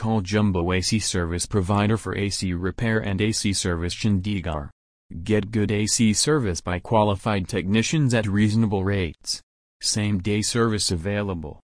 Call Jumbo AC service provider for AC repair and AC service Chandigarh. Get good AC service by qualified technicians at reasonable rates. Same day service available.